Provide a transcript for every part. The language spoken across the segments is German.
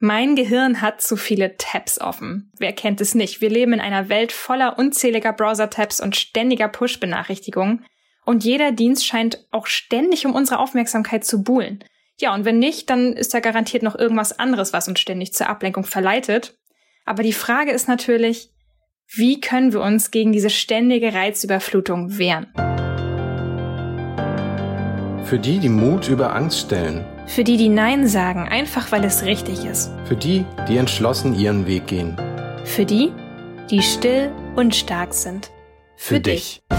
Mein Gehirn hat zu viele Tabs offen. Wer kennt es nicht? Wir leben in einer Welt voller unzähliger Browser-Tabs und ständiger Push-Benachrichtigungen. Und jeder Dienst scheint auch ständig um unsere Aufmerksamkeit zu buhlen. Ja, und wenn nicht, dann ist da garantiert noch irgendwas anderes, was uns ständig zur Ablenkung verleitet. Aber die Frage ist natürlich, wie können wir uns gegen diese ständige Reizüberflutung wehren? Für die, die Mut über Angst stellen. Für die, die Nein sagen, einfach weil es richtig ist. Für die, die entschlossen ihren Weg gehen. Für die, die still und stark sind. Für, Für dich. dich.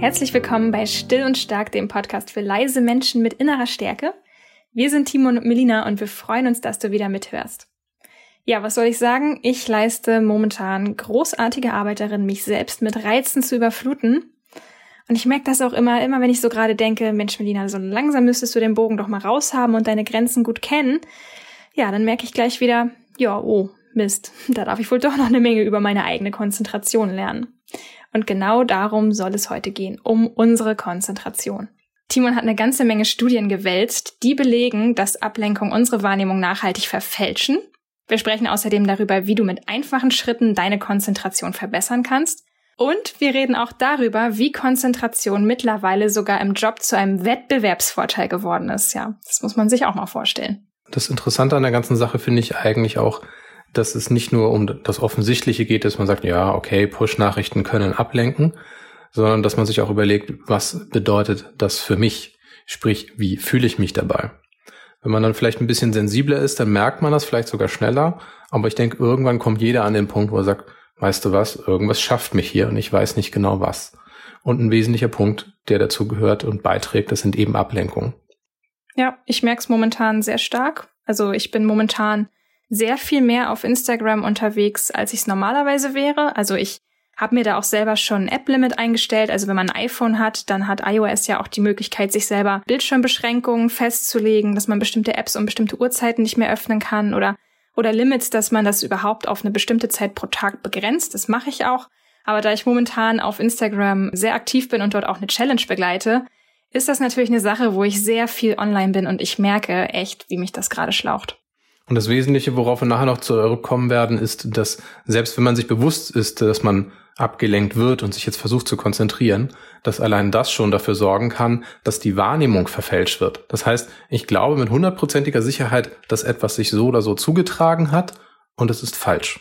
Herzlich willkommen bei Still und Stark, dem Podcast für leise Menschen mit innerer Stärke. Wir sind Timon und Melina und wir freuen uns, dass du wieder mithörst. Ja, was soll ich sagen? Ich leiste momentan großartige Arbeit darin, mich selbst mit Reizen zu überfluten. Und ich merke das auch immer, immer wenn ich so gerade denke, Mensch, Melina, so langsam müsstest du den Bogen doch mal raushaben und deine Grenzen gut kennen. Ja, dann merke ich gleich wieder, ja, oh, Mist, da darf ich wohl doch noch eine Menge über meine eigene Konzentration lernen. Und genau darum soll es heute gehen, um unsere Konzentration. Timon hat eine ganze Menge Studien gewälzt, die belegen, dass Ablenkung unsere Wahrnehmung nachhaltig verfälschen. Wir sprechen außerdem darüber, wie du mit einfachen Schritten deine Konzentration verbessern kannst. Und wir reden auch darüber, wie Konzentration mittlerweile sogar im Job zu einem Wettbewerbsvorteil geworden ist. Ja, das muss man sich auch mal vorstellen. Das Interessante an der ganzen Sache finde ich eigentlich auch, dass es nicht nur um das Offensichtliche geht, dass man sagt, ja, okay, Push-Nachrichten können ablenken, sondern dass man sich auch überlegt, was bedeutet das für mich? Sprich, wie fühle ich mich dabei? Wenn man dann vielleicht ein bisschen sensibler ist, dann merkt man das vielleicht sogar schneller. Aber ich denke, irgendwann kommt jeder an den Punkt, wo er sagt, weißt du was, irgendwas schafft mich hier und ich weiß nicht genau was. Und ein wesentlicher Punkt, der dazu gehört und beiträgt, das sind eben Ablenkungen. Ja, ich merke es momentan sehr stark. Also ich bin momentan sehr viel mehr auf Instagram unterwegs, als ich es normalerweise wäre. Also ich habe mir da auch selber schon ein App-Limit eingestellt. Also wenn man ein iPhone hat, dann hat iOS ja auch die Möglichkeit, sich selber Bildschirmbeschränkungen festzulegen, dass man bestimmte Apps um bestimmte Uhrzeiten nicht mehr öffnen kann oder oder Limits, dass man das überhaupt auf eine bestimmte Zeit pro Tag begrenzt. Das mache ich auch. Aber da ich momentan auf Instagram sehr aktiv bin und dort auch eine Challenge begleite, ist das natürlich eine Sache, wo ich sehr viel online bin und ich merke echt, wie mich das gerade schlaucht. Und das Wesentliche, worauf wir nachher noch zurückkommen werden, ist, dass selbst wenn man sich bewusst ist, dass man abgelenkt wird und sich jetzt versucht zu konzentrieren, dass allein das schon dafür sorgen kann, dass die Wahrnehmung verfälscht wird. Das heißt, ich glaube mit hundertprozentiger Sicherheit, dass etwas sich so oder so zugetragen hat und es ist falsch.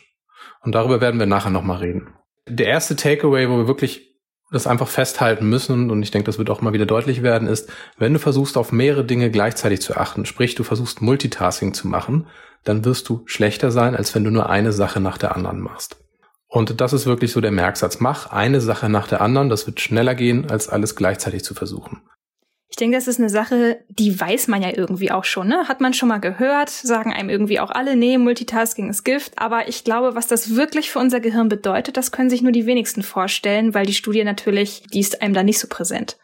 Und darüber werden wir nachher nochmal reden. Der erste Takeaway, wo wir wirklich das einfach festhalten müssen, und ich denke, das wird auch mal wieder deutlich werden, ist, wenn du versuchst, auf mehrere Dinge gleichzeitig zu achten, sprich, du versuchst Multitasking zu machen, dann wirst du schlechter sein, als wenn du nur eine Sache nach der anderen machst. Und das ist wirklich so der Merksatz. Mach eine Sache nach der anderen, das wird schneller gehen, als alles gleichzeitig zu versuchen. Ich denke, das ist eine Sache, die weiß man ja irgendwie auch schon, ne? Hat man schon mal gehört, sagen einem irgendwie auch alle, nee, Multitasking ist Gift. Aber ich glaube, was das wirklich für unser Gehirn bedeutet, das können sich nur die wenigsten vorstellen, weil die Studie natürlich, die ist einem da nicht so präsent.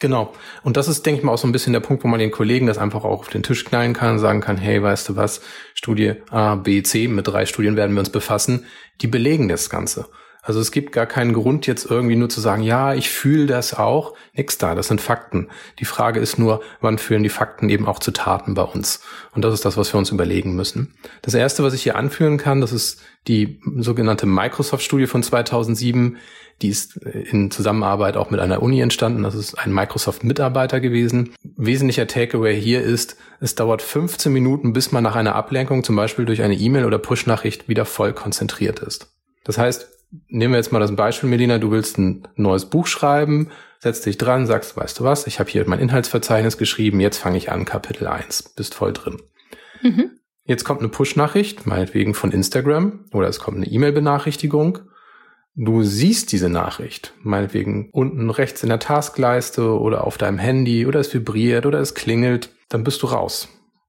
Genau. Und das ist, denke ich mal, auch so ein bisschen der Punkt, wo man den Kollegen das einfach auch auf den Tisch knallen kann, sagen kann, hey, weißt du was, Studie A, B, C, mit drei Studien werden wir uns befassen, die belegen das Ganze. Also es gibt gar keinen Grund jetzt irgendwie nur zu sagen, ja, ich fühle das auch. Nix da, das sind Fakten. Die Frage ist nur, wann führen die Fakten eben auch zu Taten bei uns? Und das ist das, was wir uns überlegen müssen. Das erste, was ich hier anführen kann, das ist die sogenannte Microsoft-Studie von 2007. Die ist in Zusammenarbeit auch mit einer Uni entstanden. Das ist ein Microsoft-Mitarbeiter gewesen. Wesentlicher Takeaway hier ist, es dauert 15 Minuten, bis man nach einer Ablenkung, zum Beispiel durch eine E-Mail oder Push-Nachricht, wieder voll konzentriert ist. Das heißt, nehmen wir jetzt mal das Beispiel, Melina, du willst ein neues Buch schreiben, setzt dich dran, sagst, weißt du was, ich habe hier mein Inhaltsverzeichnis geschrieben, jetzt fange ich an, Kapitel 1, bist voll drin. Mhm. Jetzt kommt eine Push-Nachricht, meinetwegen von Instagram, oder es kommt eine E-Mail-Benachrichtigung. Du siehst diese Nachricht, meinetwegen unten rechts in der Taskleiste oder auf deinem Handy oder es vibriert oder es klingelt, dann bist du raus.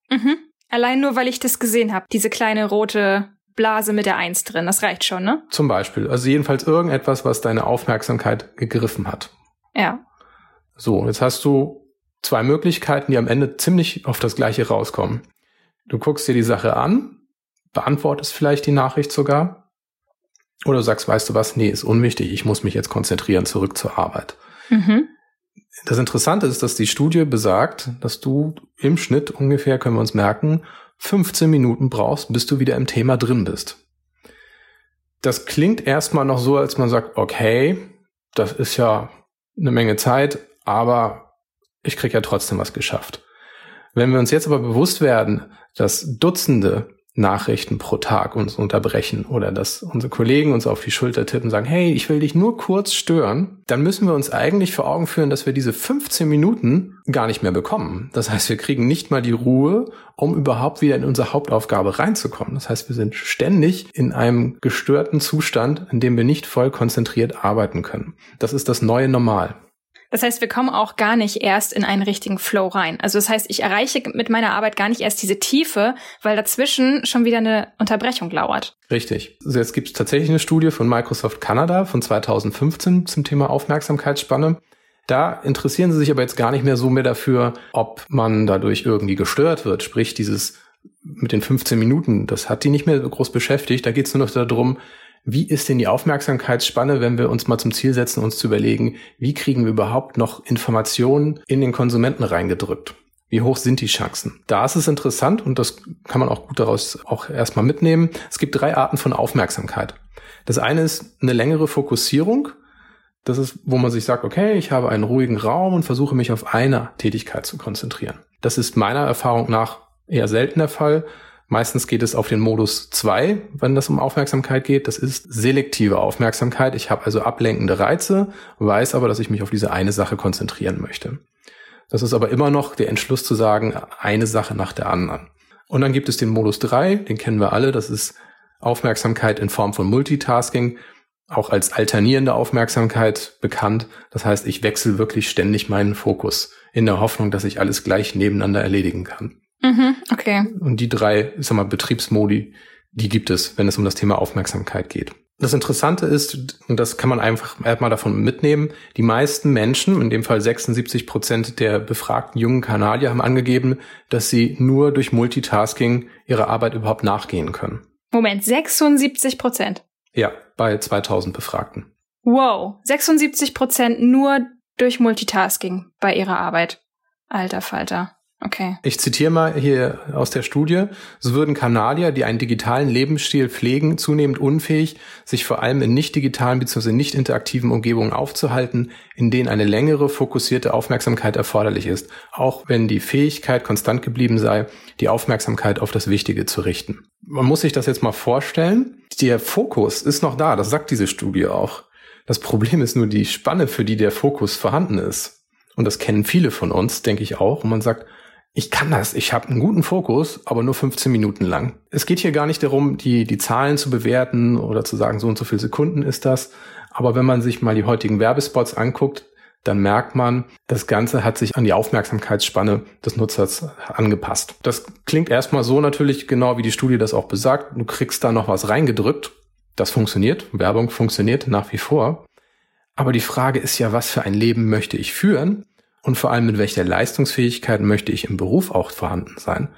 Mhm. Allein nur, weil ich das gesehen habe, diese kleine rote Blase mit der Eins drin. Das reicht schon, ne? Zum Beispiel. Also jedenfalls irgendetwas, was deine Aufmerksamkeit gegriffen hat. Ja. So, jetzt hast du zwei Möglichkeiten, die am Ende ziemlich auf das Gleiche rauskommen. Du guckst dir die Sache an, beantwortest vielleicht die Nachricht sogar. Oder du sagst, weißt du was, nee, ist unwichtig, ich muss mich jetzt konzentrieren, zurück zur Arbeit. Mhm. Das Interessante ist, dass die Studie besagt, dass du im Schnitt ungefähr, können wir uns merken, 15 Minuten brauchst, bis du wieder im Thema drin bist. Das klingt erstmal noch so, als man sagt, okay, das ist ja eine Menge Zeit, aber ich krieg ja trotzdem was geschafft. Wenn wir uns jetzt aber bewusst werden, dass Dutzende Nachrichten pro Tag uns unterbrechen oder dass unsere Kollegen uns auf die Schulter tippen sagen, hey, ich will dich nur kurz stören, dann müssen wir uns eigentlich vor Augen führen, dass wir diese 15 Minuten gar nicht mehr bekommen. Das heißt, wir kriegen nicht mal die Ruhe, um überhaupt wieder in unsere Hauptaufgabe reinzukommen. Das heißt, wir sind ständig in einem gestörten Zustand, in dem wir nicht voll konzentriert arbeiten können. Das ist das neue Normal. Das heißt, wir kommen auch gar nicht erst in einen richtigen Flow rein. Also das heißt, ich erreiche mit meiner Arbeit gar nicht erst diese Tiefe, weil dazwischen schon wieder eine Unterbrechung lauert. Richtig. Also jetzt gibt es tatsächlich eine Studie von Microsoft Canada von 2015 zum Thema Aufmerksamkeitsspanne. Da interessieren sie sich aber jetzt gar nicht mehr so mehr dafür, ob man dadurch irgendwie gestört wird. Sprich, dieses mit den 15 Minuten, das hat die nicht mehr groß beschäftigt. Da geht es nur noch darum, wie ist denn die Aufmerksamkeitsspanne, wenn wir uns mal zum Ziel setzen, uns zu überlegen, wie kriegen wir überhaupt noch Informationen in den Konsumenten reingedrückt? Wie hoch sind die Chancen? Da ist es interessant und das kann man auch gut daraus auch erstmal mitnehmen. Es gibt drei Arten von Aufmerksamkeit. Das eine ist eine längere Fokussierung. Das ist, wo man sich sagt, okay, ich habe einen ruhigen Raum und versuche mich auf eine Tätigkeit zu konzentrieren. Das ist meiner Erfahrung nach eher selten der Fall. Meistens geht es auf den Modus 2, wenn das um Aufmerksamkeit geht. Das ist selektive Aufmerksamkeit. Ich habe also ablenkende Reize, weiß aber, dass ich mich auf diese eine Sache konzentrieren möchte. Das ist aber immer noch der Entschluss zu sagen, eine Sache nach der anderen. Und dann gibt es den Modus 3, den kennen wir alle. Das ist Aufmerksamkeit in Form von Multitasking, auch als alternierende Aufmerksamkeit bekannt. Das heißt, ich wechsle wirklich ständig meinen Fokus in der Hoffnung, dass ich alles gleich nebeneinander erledigen kann. Mhm, okay. Und die drei, ich sag mal, Betriebsmodi, die gibt es, wenn es um das Thema Aufmerksamkeit geht. Das Interessante ist, und das kann man einfach erstmal davon mitnehmen, die meisten Menschen, in dem Fall 76 Prozent der befragten jungen Kanadier, haben angegeben, dass sie nur durch Multitasking ihrer Arbeit überhaupt nachgehen können. Moment, 76 Prozent? Ja, bei 2000 Befragten. Wow, 76 Prozent nur durch Multitasking bei ihrer Arbeit. Alter Falter. Okay. Ich zitiere mal hier aus der Studie. So würden Kanadier, die einen digitalen Lebensstil pflegen, zunehmend unfähig, sich vor allem in nicht digitalen bzw. nicht interaktiven Umgebungen aufzuhalten, in denen eine längere, fokussierte Aufmerksamkeit erforderlich ist, auch wenn die Fähigkeit konstant geblieben sei, die Aufmerksamkeit auf das Wichtige zu richten. Man muss sich das jetzt mal vorstellen. Der Fokus ist noch da, das sagt diese Studie auch. Das Problem ist nur die Spanne, für die der Fokus vorhanden ist. Und das kennen viele von uns, denke ich auch. Und man sagt, ich kann das, ich habe einen guten Fokus, aber nur 15 Minuten lang. Es geht hier gar nicht darum, die, die Zahlen zu bewerten oder zu sagen, so und so viele Sekunden ist das. Aber wenn man sich mal die heutigen Werbespots anguckt, dann merkt man, das Ganze hat sich an die Aufmerksamkeitsspanne des Nutzers angepasst. Das klingt erstmal so natürlich genau, wie die Studie das auch besagt. Du kriegst da noch was reingedrückt. Das funktioniert. Werbung funktioniert nach wie vor. Aber die Frage ist ja, was für ein Leben möchte ich führen? Und vor allem mit welcher Leistungsfähigkeit möchte ich im Beruf auch vorhanden sein.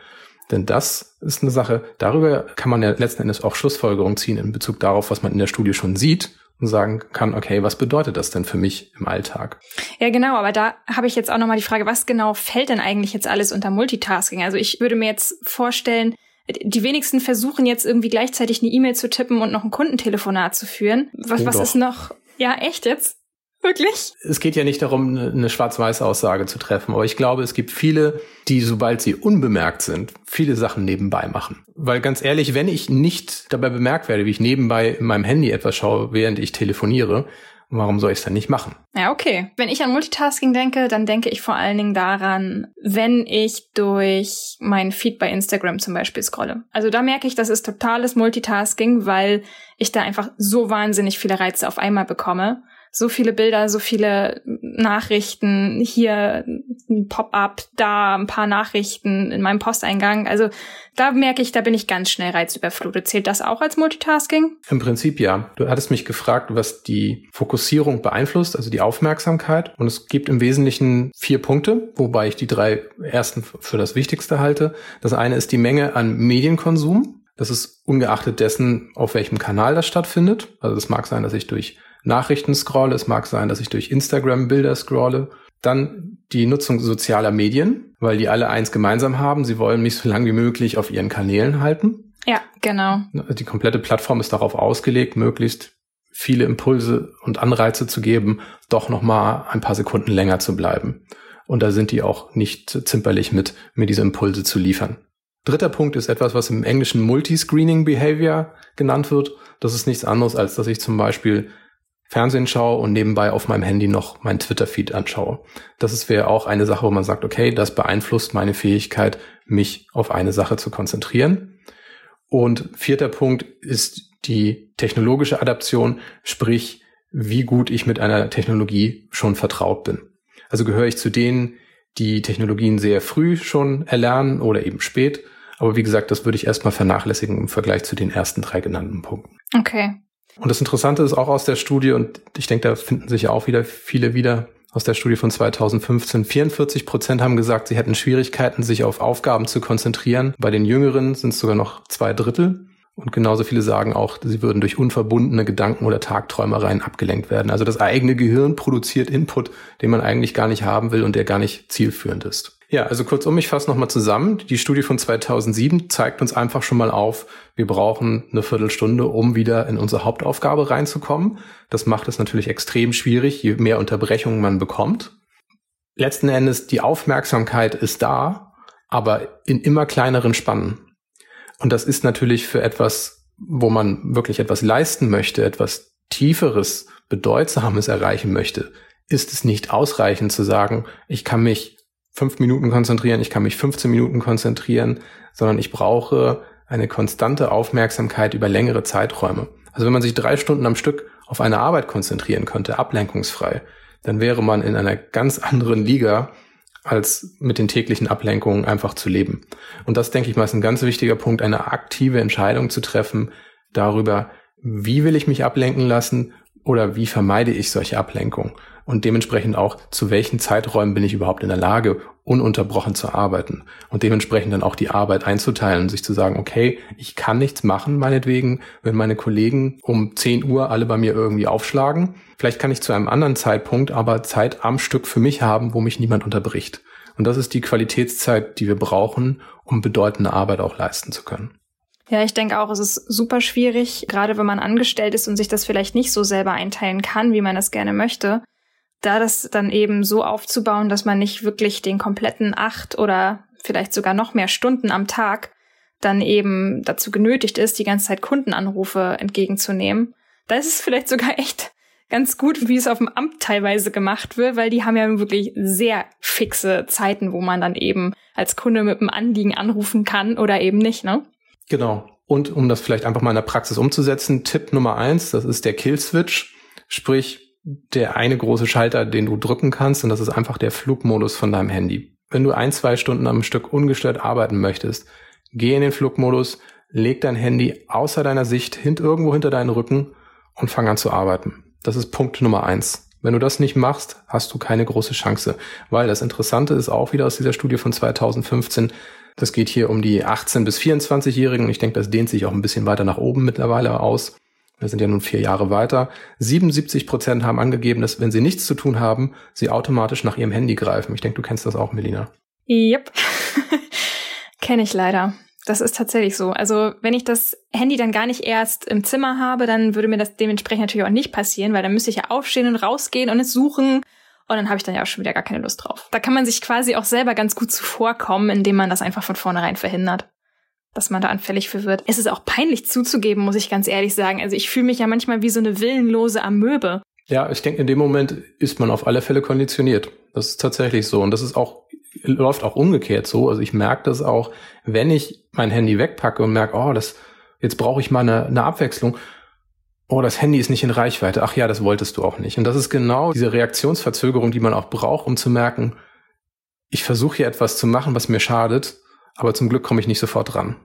Denn das ist eine Sache, darüber kann man ja letzten Endes auch Schlussfolgerungen ziehen in Bezug darauf, was man in der Studie schon sieht und sagen kann, okay, was bedeutet das denn für mich im Alltag? Ja, genau, aber da habe ich jetzt auch nochmal die Frage, was genau fällt denn eigentlich jetzt alles unter Multitasking? Also ich würde mir jetzt vorstellen, die wenigsten versuchen jetzt irgendwie gleichzeitig eine E-Mail zu tippen und noch ein Kundentelefonat zu führen. Was, oh was ist noch? Ja, echt jetzt? Wirklich? Es geht ja nicht darum, eine Schwarz-Weiß-Aussage zu treffen, aber ich glaube, es gibt viele, die, sobald sie unbemerkt sind, viele Sachen nebenbei machen. Weil ganz ehrlich, wenn ich nicht dabei bemerkt werde, wie ich nebenbei in meinem Handy etwas schaue, während ich telefoniere, warum soll ich es dann nicht machen? Ja, okay. Wenn ich an Multitasking denke, dann denke ich vor allen Dingen daran, wenn ich durch meinen Feed bei Instagram zum Beispiel scrolle. Also da merke ich, das ist totales Multitasking, weil ich da einfach so wahnsinnig viele Reize auf einmal bekomme so viele Bilder, so viele Nachrichten, hier ein Pop-up, da ein paar Nachrichten in meinem Posteingang. Also da merke ich, da bin ich ganz schnell reizüberflutet. Zählt das auch als Multitasking? Im Prinzip ja. Du hattest mich gefragt, was die Fokussierung beeinflusst, also die Aufmerksamkeit. Und es gibt im Wesentlichen vier Punkte, wobei ich die drei ersten für das Wichtigste halte. Das eine ist die Menge an Medienkonsum. Das ist ungeachtet dessen, auf welchem Kanal das stattfindet. Also es mag sein, dass ich durch Nachrichten scrolle, es mag sein, dass ich durch Instagram Bilder scrolle. Dann die Nutzung sozialer Medien, weil die alle eins gemeinsam haben. Sie wollen mich so lange wie möglich auf ihren Kanälen halten. Ja, genau. Die komplette Plattform ist darauf ausgelegt, möglichst viele Impulse und Anreize zu geben, doch noch mal ein paar Sekunden länger zu bleiben. Und da sind die auch nicht zimperlich mit, mir diese Impulse zu liefern. Dritter Punkt ist etwas, was im Englischen Multiscreening Behavior genannt wird. Das ist nichts anderes, als dass ich zum Beispiel Fernsehen schaue und nebenbei auf meinem Handy noch mein Twitter-Feed anschaue. Das wäre auch eine Sache, wo man sagt, okay, das beeinflusst meine Fähigkeit, mich auf eine Sache zu konzentrieren. Und vierter Punkt ist die technologische Adaption, sprich, wie gut ich mit einer Technologie schon vertraut bin. Also gehöre ich zu denen, die Technologien sehr früh schon erlernen oder eben spät. Aber wie gesagt, das würde ich erstmal vernachlässigen im Vergleich zu den ersten drei genannten Punkten. Okay. Und das Interessante ist auch aus der Studie, und ich denke, da finden sich ja auch wieder viele wieder aus der Studie von 2015, 44 Prozent haben gesagt, sie hätten Schwierigkeiten, sich auf Aufgaben zu konzentrieren. Bei den Jüngeren sind es sogar noch zwei Drittel. Und genauso viele sagen auch, sie würden durch unverbundene Gedanken oder Tagträumereien abgelenkt werden. Also das eigene Gehirn produziert Input, den man eigentlich gar nicht haben will und der gar nicht zielführend ist. Ja, also kurzum, ich fasse nochmal zusammen. Die Studie von 2007 zeigt uns einfach schon mal auf, wir brauchen eine Viertelstunde, um wieder in unsere Hauptaufgabe reinzukommen. Das macht es natürlich extrem schwierig, je mehr Unterbrechungen man bekommt. Letzten Endes, die Aufmerksamkeit ist da, aber in immer kleineren Spannen. Und das ist natürlich für etwas, wo man wirklich etwas leisten möchte, etwas Tieferes, Bedeutsames erreichen möchte, ist es nicht ausreichend zu sagen, ich kann mich fünf Minuten konzentrieren, ich kann mich 15 Minuten konzentrieren, sondern ich brauche eine konstante Aufmerksamkeit über längere Zeiträume. Also wenn man sich drei Stunden am Stück auf eine Arbeit konzentrieren könnte, ablenkungsfrei, dann wäre man in einer ganz anderen Liga als mit den täglichen Ablenkungen einfach zu leben. Und das, denke ich mal, ist ein ganz wichtiger Punkt, eine aktive Entscheidung zu treffen darüber, wie will ich mich ablenken lassen oder wie vermeide ich solche Ablenkungen und dementsprechend auch, zu welchen Zeiträumen bin ich überhaupt in der Lage, ununterbrochen zu arbeiten und dementsprechend dann auch die Arbeit einzuteilen und sich zu sagen, okay, ich kann nichts machen, meinetwegen, wenn meine Kollegen um 10 Uhr alle bei mir irgendwie aufschlagen. Vielleicht kann ich zu einem anderen Zeitpunkt aber Zeit am Stück für mich haben, wo mich niemand unterbricht. Und das ist die Qualitätszeit, die wir brauchen, um bedeutende Arbeit auch leisten zu können. Ja, ich denke auch, es ist super schwierig, gerade wenn man angestellt ist und sich das vielleicht nicht so selber einteilen kann, wie man das gerne möchte, da das dann eben so aufzubauen, dass man nicht wirklich den kompletten acht oder vielleicht sogar noch mehr Stunden am Tag dann eben dazu genötigt ist, die ganze Zeit Kundenanrufe entgegenzunehmen. Da ist es vielleicht sogar echt ganz gut, wie es auf dem Amt teilweise gemacht wird, weil die haben ja wirklich sehr fixe Zeiten, wo man dann eben als Kunde mit einem Anliegen anrufen kann oder eben nicht, ne? Genau. Und um das vielleicht einfach mal in der Praxis umzusetzen, Tipp Nummer eins, das ist der Kill-Switch. Sprich, der eine große Schalter, den du drücken kannst, und das ist einfach der Flugmodus von deinem Handy. Wenn du ein, zwei Stunden am Stück ungestört arbeiten möchtest, geh in den Flugmodus, leg dein Handy außer deiner Sicht hint irgendwo hinter deinen Rücken und fang an zu arbeiten. Das ist Punkt Nummer eins. Wenn du das nicht machst, hast du keine große Chance. Weil das Interessante ist auch wieder aus dieser Studie von 2015, das geht hier um die 18- bis 24-Jährigen. Ich denke, das dehnt sich auch ein bisschen weiter nach oben mittlerweile aus. Wir sind ja nun vier Jahre weiter. 77 Prozent haben angegeben, dass wenn sie nichts zu tun haben, sie automatisch nach ihrem Handy greifen. Ich denke, du kennst das auch, Melina. Yep. Kenne ich leider. Das ist tatsächlich so. Also wenn ich das Handy dann gar nicht erst im Zimmer habe, dann würde mir das dementsprechend natürlich auch nicht passieren, weil dann müsste ich ja aufstehen und rausgehen und es suchen. Und dann habe ich dann ja auch schon wieder gar keine Lust drauf. Da kann man sich quasi auch selber ganz gut zuvorkommen, indem man das einfach von vornherein verhindert, dass man da anfällig für wird. Es ist auch peinlich zuzugeben, muss ich ganz ehrlich sagen. Also ich fühle mich ja manchmal wie so eine willenlose Amöbe. Ja, ich denke, in dem Moment ist man auf alle Fälle konditioniert. Das ist tatsächlich so. Und das ist auch läuft auch umgekehrt so. Also ich merke das auch, wenn ich mein Handy wegpacke und merke, oh, das, jetzt brauche ich mal eine, eine Abwechslung. Oh, das Handy ist nicht in Reichweite. Ach ja, das wolltest du auch nicht. Und das ist genau diese Reaktionsverzögerung, die man auch braucht, um zu merken, ich versuche hier etwas zu machen, was mir schadet, aber zum Glück komme ich nicht sofort ran.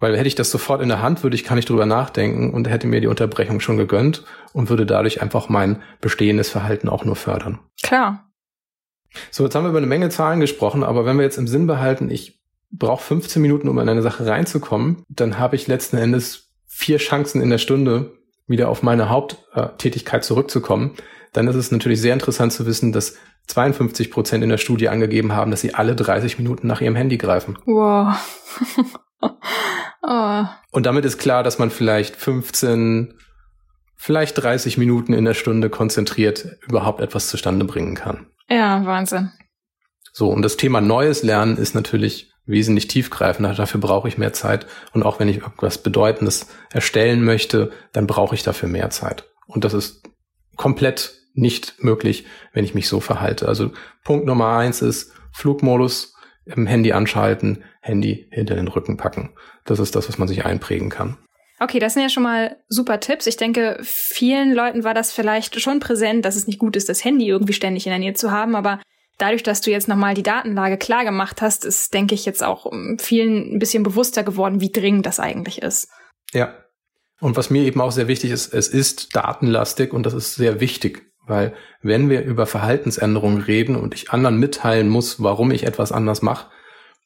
Weil hätte ich das sofort in der Hand, würde ich kann ich drüber nachdenken und hätte mir die Unterbrechung schon gegönnt und würde dadurch einfach mein bestehendes Verhalten auch nur fördern. Klar, so, jetzt haben wir über eine Menge Zahlen gesprochen, aber wenn wir jetzt im Sinn behalten, ich brauche 15 Minuten, um in eine Sache reinzukommen, dann habe ich letzten Endes vier Chancen in der Stunde, wieder auf meine Haupttätigkeit zurückzukommen. Dann ist es natürlich sehr interessant zu wissen, dass 52 Prozent in der Studie angegeben haben, dass sie alle 30 Minuten nach ihrem Handy greifen. Wow. oh. Und damit ist klar, dass man vielleicht 15, vielleicht 30 Minuten in der Stunde konzentriert überhaupt etwas zustande bringen kann. Ja, Wahnsinn. So, und das Thema neues Lernen ist natürlich wesentlich tiefgreifender. Dafür brauche ich mehr Zeit. Und auch wenn ich irgendwas Bedeutendes erstellen möchte, dann brauche ich dafür mehr Zeit. Und das ist komplett nicht möglich, wenn ich mich so verhalte. Also Punkt Nummer eins ist Flugmodus im Handy anschalten, Handy hinter den Rücken packen. Das ist das, was man sich einprägen kann. Okay, das sind ja schon mal super Tipps. Ich denke, vielen Leuten war das vielleicht schon präsent, dass es nicht gut ist, das Handy irgendwie ständig in der Nähe zu haben, aber dadurch, dass du jetzt nochmal die Datenlage klar gemacht hast, ist, denke ich, jetzt auch vielen ein bisschen bewusster geworden, wie dringend das eigentlich ist. Ja. Und was mir eben auch sehr wichtig ist, es ist datenlastig und das ist sehr wichtig, weil wenn wir über Verhaltensänderungen reden und ich anderen mitteilen muss, warum ich etwas anders mache,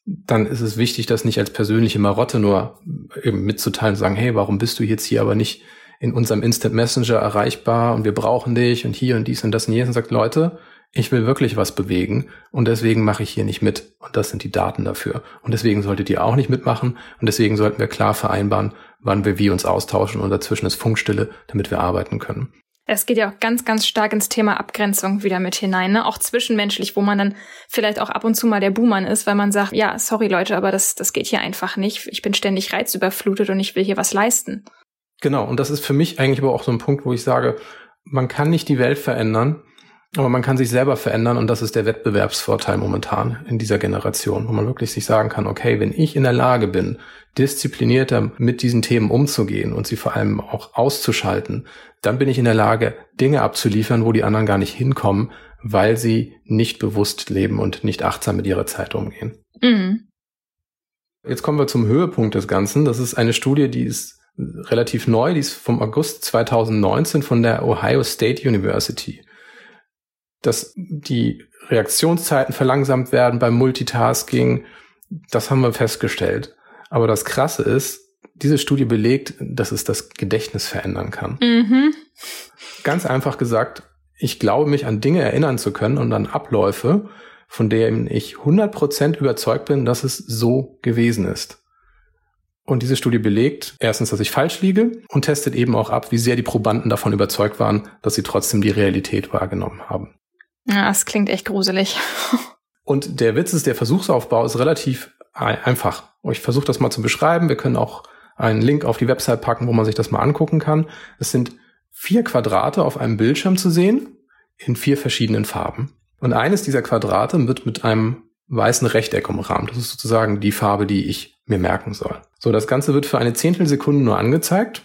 dann ist es wichtig, das nicht als persönliche Marotte nur eben mitzuteilen, sagen, hey, warum bist du jetzt hier aber nicht in unserem Instant Messenger erreichbar und wir brauchen dich und hier und dies und das und jenes und sagt, Leute, ich will wirklich was bewegen und deswegen mache ich hier nicht mit. Und das sind die Daten dafür. Und deswegen solltet ihr auch nicht mitmachen und deswegen sollten wir klar vereinbaren, wann wir wie uns austauschen und dazwischen ist Funkstille, damit wir arbeiten können. Es geht ja auch ganz, ganz stark ins Thema Abgrenzung wieder mit hinein, ne? Auch zwischenmenschlich, wo man dann vielleicht auch ab und zu mal der Buhmann ist, weil man sagt, ja, sorry Leute, aber das, das geht hier einfach nicht. Ich bin ständig reizüberflutet und ich will hier was leisten. Genau, und das ist für mich eigentlich aber auch so ein Punkt, wo ich sage, man kann nicht die Welt verändern, aber man kann sich selber verändern und das ist der Wettbewerbsvorteil momentan in dieser Generation, wo man wirklich sich sagen kann, okay, wenn ich in der Lage bin, disziplinierter mit diesen Themen umzugehen und sie vor allem auch auszuschalten, dann bin ich in der Lage, Dinge abzuliefern, wo die anderen gar nicht hinkommen, weil sie nicht bewusst leben und nicht achtsam mit ihrer Zeit umgehen. Mhm. Jetzt kommen wir zum Höhepunkt des Ganzen. Das ist eine Studie, die ist relativ neu, die ist vom August 2019 von der Ohio State University dass die Reaktionszeiten verlangsamt werden beim Multitasking. Das haben wir festgestellt. Aber das Krasse ist, diese Studie belegt, dass es das Gedächtnis verändern kann. Mhm. Ganz einfach gesagt, ich glaube, mich an Dinge erinnern zu können und an Abläufe, von denen ich 100% überzeugt bin, dass es so gewesen ist. Und diese Studie belegt erstens, dass ich falsch liege und testet eben auch ab, wie sehr die Probanden davon überzeugt waren, dass sie trotzdem die Realität wahrgenommen haben. Ja, es klingt echt gruselig. Und der Witz ist, der Versuchsaufbau ist relativ einfach. Ich versuche das mal zu beschreiben. Wir können auch einen Link auf die Website packen, wo man sich das mal angucken kann. Es sind vier Quadrate auf einem Bildschirm zu sehen in vier verschiedenen Farben. Und eines dieser Quadrate wird mit einem weißen Rechteck umrahmt. Das ist sozusagen die Farbe, die ich mir merken soll. So, das Ganze wird für eine Zehntelsekunde nur angezeigt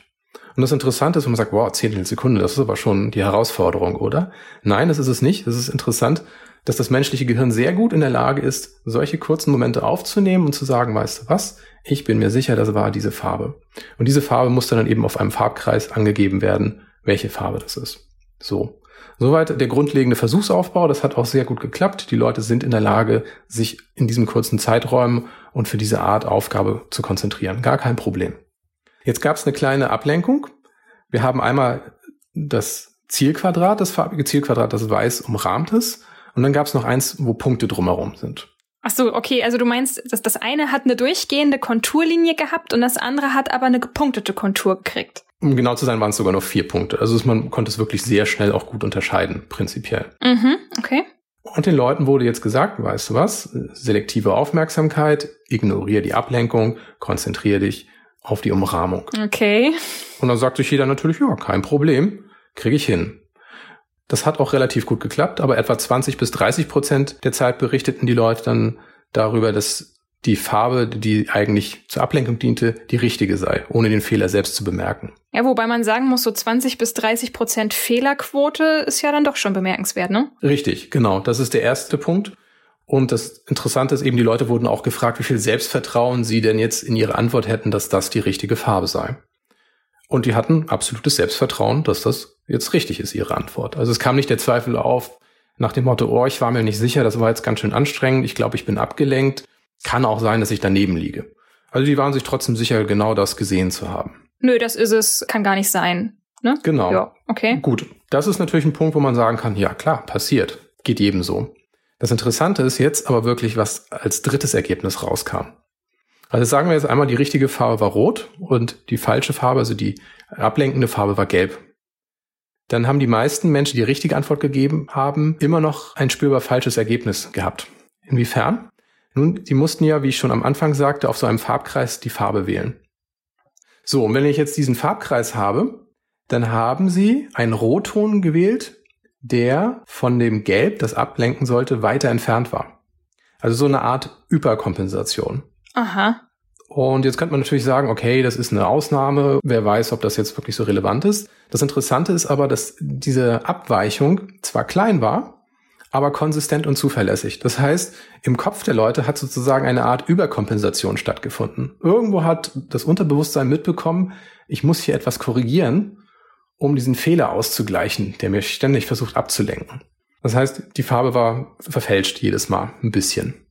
und das Interessante ist, wenn man sagt, wow, Zehntel Sekunde, das ist aber schon die Herausforderung, oder? Nein, das ist es nicht. Es ist interessant, dass das menschliche Gehirn sehr gut in der Lage ist, solche kurzen Momente aufzunehmen und zu sagen, weißt du was? Ich bin mir sicher, das war diese Farbe. Und diese Farbe muss dann eben auf einem Farbkreis angegeben werden, welche Farbe das ist. So. Soweit der grundlegende Versuchsaufbau. Das hat auch sehr gut geklappt. Die Leute sind in der Lage, sich in diesem kurzen Zeiträumen und für diese Art Aufgabe zu konzentrieren. Gar kein Problem. Jetzt gab es eine kleine Ablenkung. Wir haben einmal das Zielquadrat, das farbige Zielquadrat, das weiß umrahmt ist. Und dann gab es noch eins, wo Punkte drumherum sind. Ach so, okay, also du meinst, dass das eine hat eine durchgehende Konturlinie gehabt und das andere hat aber eine gepunktete Kontur gekriegt. Um genau zu sein, waren es sogar noch vier Punkte. Also man konnte es wirklich sehr schnell auch gut unterscheiden, prinzipiell. Mhm, okay. Und den Leuten wurde jetzt gesagt, weißt du was, selektive Aufmerksamkeit, ignoriere die Ablenkung, konzentriere dich auf die Umrahmung. Okay. Und dann sagt sich jeder natürlich, ja, kein Problem, kriege ich hin. Das hat auch relativ gut geklappt, aber etwa 20 bis 30 Prozent der Zeit berichteten die Leute dann darüber, dass die Farbe, die eigentlich zur Ablenkung diente, die richtige sei, ohne den Fehler selbst zu bemerken. Ja, wobei man sagen muss, so 20 bis 30 Prozent Fehlerquote ist ja dann doch schon bemerkenswert, ne? Richtig, genau. Das ist der erste Punkt. Und das Interessante ist eben, die Leute wurden auch gefragt, wie viel Selbstvertrauen sie denn jetzt in ihre Antwort hätten, dass das die richtige Farbe sei. Und die hatten absolutes Selbstvertrauen, dass das jetzt richtig ist, ihre Antwort. Also es kam nicht der Zweifel auf nach dem Motto, oh, ich war mir nicht sicher, das war jetzt ganz schön anstrengend, ich glaube, ich bin abgelenkt. Kann auch sein, dass ich daneben liege. Also die waren sich trotzdem sicher, genau das gesehen zu haben. Nö, das ist es, kann gar nicht sein. Ne? Genau. Ja, okay. Gut, das ist natürlich ein Punkt, wo man sagen kann, ja klar, passiert. Geht jedem so. Das Interessante ist jetzt aber wirklich, was als drittes Ergebnis rauskam. Also sagen wir jetzt einmal, die richtige Farbe war rot und die falsche Farbe, also die ablenkende Farbe war gelb. Dann haben die meisten Menschen, die richtige Antwort gegeben haben, immer noch ein spürbar falsches Ergebnis gehabt. Inwiefern? Nun, die mussten ja, wie ich schon am Anfang sagte, auf so einem Farbkreis die Farbe wählen. So, und wenn ich jetzt diesen Farbkreis habe, dann haben sie einen Rotton gewählt, der von dem Gelb, das ablenken sollte, weiter entfernt war. Also so eine Art Überkompensation. Aha. Und jetzt könnte man natürlich sagen, okay, das ist eine Ausnahme, wer weiß, ob das jetzt wirklich so relevant ist. Das Interessante ist aber, dass diese Abweichung zwar klein war, aber konsistent und zuverlässig. Das heißt, im Kopf der Leute hat sozusagen eine Art Überkompensation stattgefunden. Irgendwo hat das Unterbewusstsein mitbekommen, ich muss hier etwas korrigieren, um diesen Fehler auszugleichen, der mir ständig versucht abzulenken. Das heißt, die Farbe war verfälscht jedes Mal ein bisschen.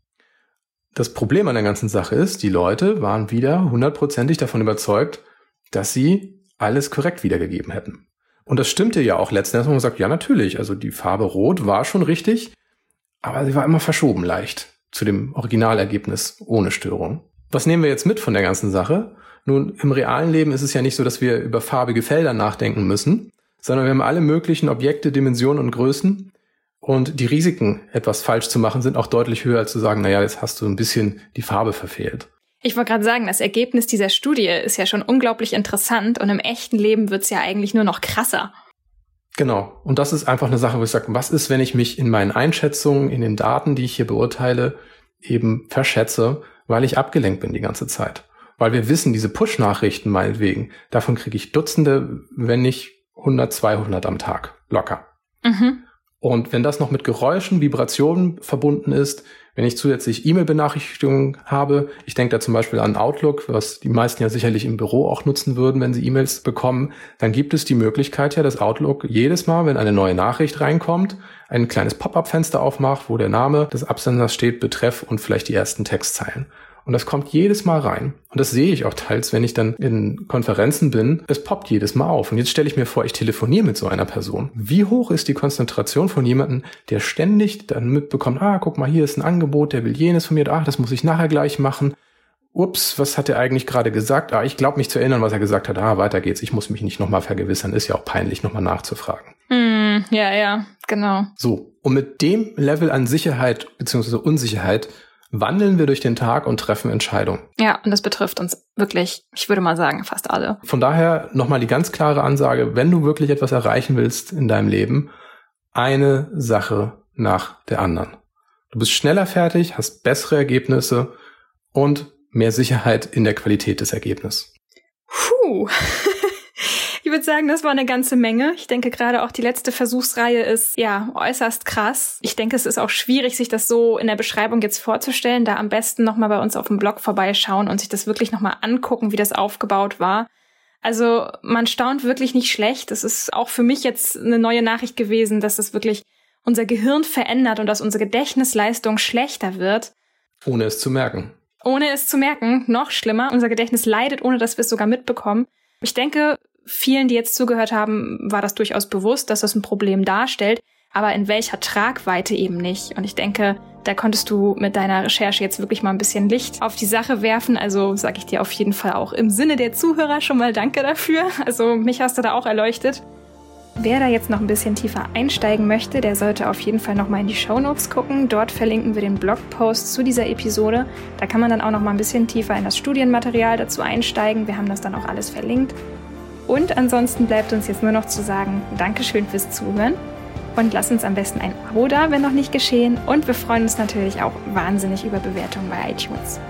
Das Problem an der ganzen Sache ist, die Leute waren wieder hundertprozentig davon überzeugt, dass sie alles korrekt wiedergegeben hätten. Und das stimmte ja auch letzten Endes. Man sagt, ja, natürlich. Also die Farbe Rot war schon richtig, aber sie war immer verschoben leicht zu dem Originalergebnis ohne Störung. Was nehmen wir jetzt mit von der ganzen Sache? Nun, im realen Leben ist es ja nicht so, dass wir über farbige Felder nachdenken müssen, sondern wir haben alle möglichen Objekte, Dimensionen und Größen. Und die Risiken, etwas falsch zu machen, sind auch deutlich höher, als zu sagen, naja, jetzt hast du ein bisschen die Farbe verfehlt. Ich wollte gerade sagen, das Ergebnis dieser Studie ist ja schon unglaublich interessant und im echten Leben wird's ja eigentlich nur noch krasser. Genau. Und das ist einfach eine Sache, wo ich sage, was ist, wenn ich mich in meinen Einschätzungen, in den Daten, die ich hier beurteile, eben verschätze, weil ich abgelenkt bin die ganze Zeit. Weil wir wissen, diese Push-Nachrichten meinetwegen, davon kriege ich Dutzende, wenn nicht 100, 200 am Tag. Locker. Mhm. Und wenn das noch mit Geräuschen, Vibrationen verbunden ist, wenn ich zusätzlich E-Mail-Benachrichtigungen habe, ich denke da zum Beispiel an Outlook, was die meisten ja sicherlich im Büro auch nutzen würden, wenn sie E-Mails bekommen, dann gibt es die Möglichkeit ja, dass Outlook jedes Mal, wenn eine neue Nachricht reinkommt, ein kleines Pop-up-Fenster aufmacht, wo der Name des Absenders steht, Betreff und vielleicht die ersten Textzeilen. Und das kommt jedes Mal rein. Und das sehe ich auch teils, wenn ich dann in Konferenzen bin. Es poppt jedes Mal auf. Und jetzt stelle ich mir vor, ich telefoniere mit so einer Person. Wie hoch ist die Konzentration von jemandem, der ständig dann mitbekommt, ah, guck mal, hier ist ein Angebot, der will jenes von mir, ach, das muss ich nachher gleich machen. Ups, was hat er eigentlich gerade gesagt? Ah, ich glaube mich zu erinnern, was er gesagt hat. Ah, weiter geht's. Ich muss mich nicht nochmal vergewissern. Ist ja auch peinlich, nochmal nachzufragen. Mm, ja, ja, genau. So. Und mit dem Level an Sicherheit bzw. Unsicherheit wandeln wir durch den Tag und treffen Entscheidungen. Ja, und das betrifft uns wirklich, ich würde mal sagen, fast alle. Von daher nochmal die ganz klare Ansage, wenn du wirklich etwas erreichen willst in deinem Leben, eine Sache nach der anderen. Du bist schneller fertig, hast bessere Ergebnisse und mehr Sicherheit in der Qualität des Ergebnisses. Puh. Ich würde sagen, das war eine ganze Menge. Ich denke gerade auch die letzte Versuchsreihe ist ja äußerst krass. Ich denke, es ist auch schwierig, sich das so in der Beschreibung jetzt vorzustellen. Da am besten nochmal bei uns auf dem Blog vorbeischauen und sich das wirklich nochmal angucken, wie das aufgebaut war. Also man staunt wirklich nicht schlecht. Es ist auch für mich jetzt eine neue Nachricht gewesen, dass es wirklich unser Gehirn verändert und dass unsere Gedächtnisleistung schlechter wird. Ohne es zu merken. Ohne es zu merken, noch schlimmer. Unser Gedächtnis leidet, ohne dass wir es sogar mitbekommen. Ich denke, vielen, die jetzt zugehört haben, war das durchaus bewusst, dass das ein Problem darstellt, aber in welcher Tragweite eben nicht. Und ich denke, da konntest du mit deiner Recherche jetzt wirklich mal ein bisschen Licht auf die Sache werfen. Also sage ich dir auf jeden Fall auch im Sinne der Zuhörer schon mal Danke dafür. Also mich hast du da auch erleuchtet. Wer da jetzt noch ein bisschen tiefer einsteigen möchte, der sollte auf jeden Fall noch mal in die Show Notes gucken. Dort verlinken wir den Blogpost zu dieser Episode. Da kann man dann auch noch mal ein bisschen tiefer in das Studienmaterial dazu einsteigen. Wir haben das dann auch alles verlinkt. Und ansonsten bleibt uns jetzt nur noch zu sagen, Dankeschön fürs Zuhören und lass uns am besten ein Abo da, wenn noch nicht geschehen. Und wir freuen uns natürlich auch wahnsinnig über Bewertungen bei iTunes.